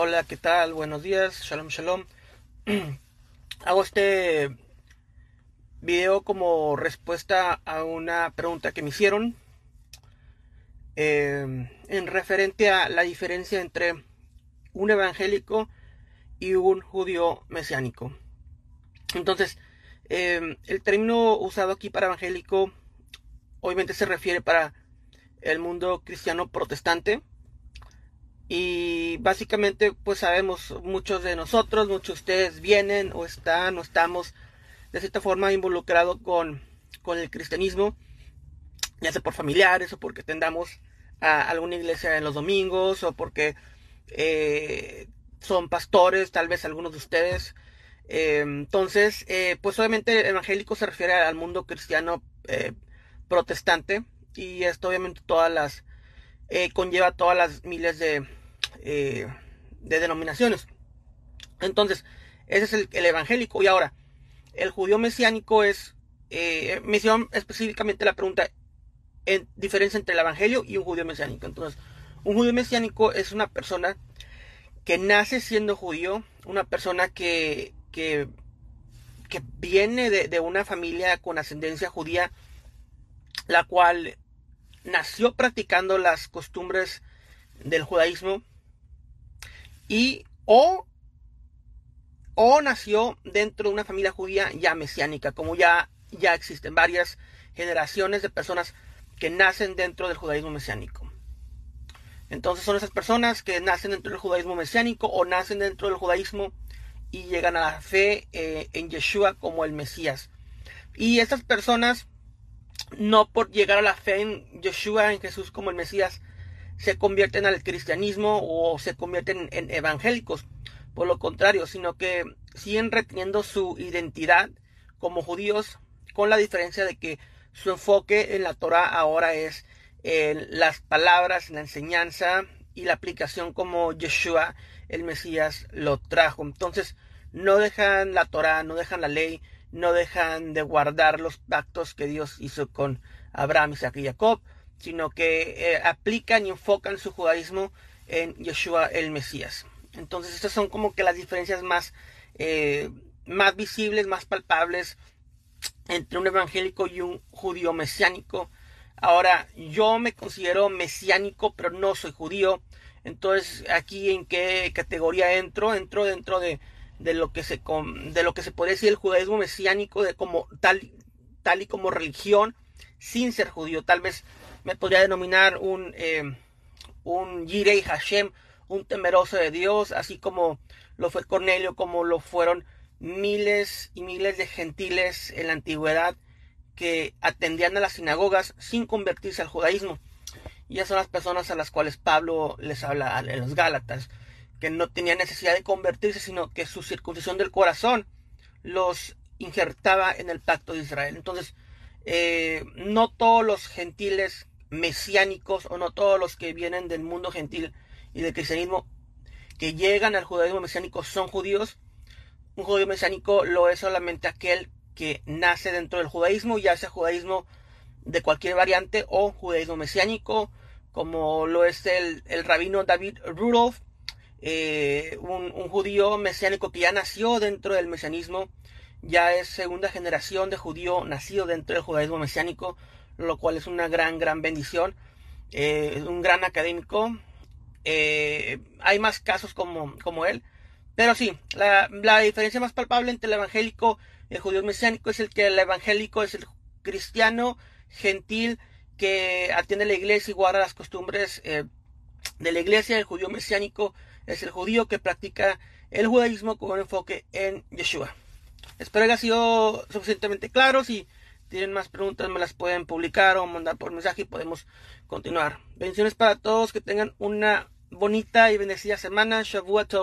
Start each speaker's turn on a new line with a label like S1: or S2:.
S1: Hola, ¿qué tal? Buenos días, shalom, shalom. Hago este video como respuesta a una pregunta que me hicieron eh, en referente a la diferencia entre un evangélico y un judío mesiánico. Entonces, eh, el término usado aquí para evangélico obviamente se refiere para el mundo cristiano protestante. Y básicamente, pues sabemos, muchos de nosotros, muchos de ustedes vienen o están o estamos de cierta forma involucrados con, con el cristianismo, ya sea por familiares o porque tendamos a alguna iglesia en los domingos o porque eh, son pastores, tal vez algunos de ustedes. Eh, entonces, eh, pues obviamente evangélico se refiere al mundo cristiano protestante y esto obviamente todas las eh, conlleva todas las miles de, eh, de denominaciones. Entonces, ese es el, evangélico. Y ahora, el judío mesiánico es, eh, me hicieron específicamente la pregunta en diferencia entre el evangelio y un judío mesiánico. Entonces, un judío mesiánico es una persona que nace siendo judío, una persona que, que, que viene de, de una familia con ascendencia judía, la cual nació practicando las costumbres del judaísmo y o, o nació dentro de una familia judía ya mesiánica, como ya, ya existen varias generaciones de personas que nacen dentro del judaísmo mesiánico. Entonces son esas personas que nacen dentro del judaísmo mesiánico o nacen dentro del judaísmo y llegan a la fe eh, en Yeshua como el Mesías. Y estas personas no por llegar a la fe en Yeshua, en Jesús como el Mesías, se convierten al cristianismo o se convierten en evangélicos. Por lo contrario, sino que siguen reteniendo su identidad como judíos, con la diferencia de que su enfoque en la Torah ahora es en las palabras, en la enseñanza y la aplicación como Yeshua, el Mesías, lo trajo. Entonces, no dejan la Torah, no dejan la ley, no dejan de guardar los pactos que Dios hizo con Abraham, Isaac y Jacob, sino que eh, aplican y enfocan su judaísmo en Yeshua el Mesías. Entonces estas son como que las diferencias más, eh, más visibles, más palpables entre un evangélico y un judío mesiánico. Ahora, yo me considero mesiánico, pero no soy judío. Entonces, aquí en qué categoría entro? Entro dentro de de lo que se de lo que se puede decir el judaísmo mesiánico de como tal tal y como religión sin ser judío tal vez me podría denominar un eh, un Hashem un temeroso de Dios así como lo fue Cornelio como lo fueron miles y miles de gentiles en la antigüedad que atendían a las sinagogas sin convertirse al judaísmo y esas son las personas a las cuales Pablo les habla en los Gálatas que no tenían necesidad de convertirse, sino que su circuncisión del corazón los injertaba en el pacto de Israel. Entonces, eh, no todos los gentiles mesiánicos o no todos los que vienen del mundo gentil y del cristianismo que llegan al judaísmo mesiánico son judíos. Un judío mesiánico lo es solamente aquel que nace dentro del judaísmo, ya sea judaísmo de cualquier variante o judaísmo mesiánico, como lo es el, el rabino David Rudolph, eh, un, judío mesiánico que ya nació dentro del mesianismo, ya es segunda generación de judío nacido dentro del judaísmo mesiánico, lo cual es una gran, gran bendición. Eh, un gran académico. Eh, hay más casos como, como él. Pero sí, la, la, diferencia más palpable entre el evangélico y el judío mesiánico es el que el evangélico es el cristiano gentil que atiende la iglesia y guarda las costumbres de la iglesia. El judío mesiánico es el judío que practica el judaísmo con un enfoque en Yeshua. Espero que haya sido suficientemente claro. Si tienen más preguntas me las pueden publicar o mandar por mensaje y podemos continuar. Bendiciones para todos, que tengan una bonita y bendecida semana. Shavuot.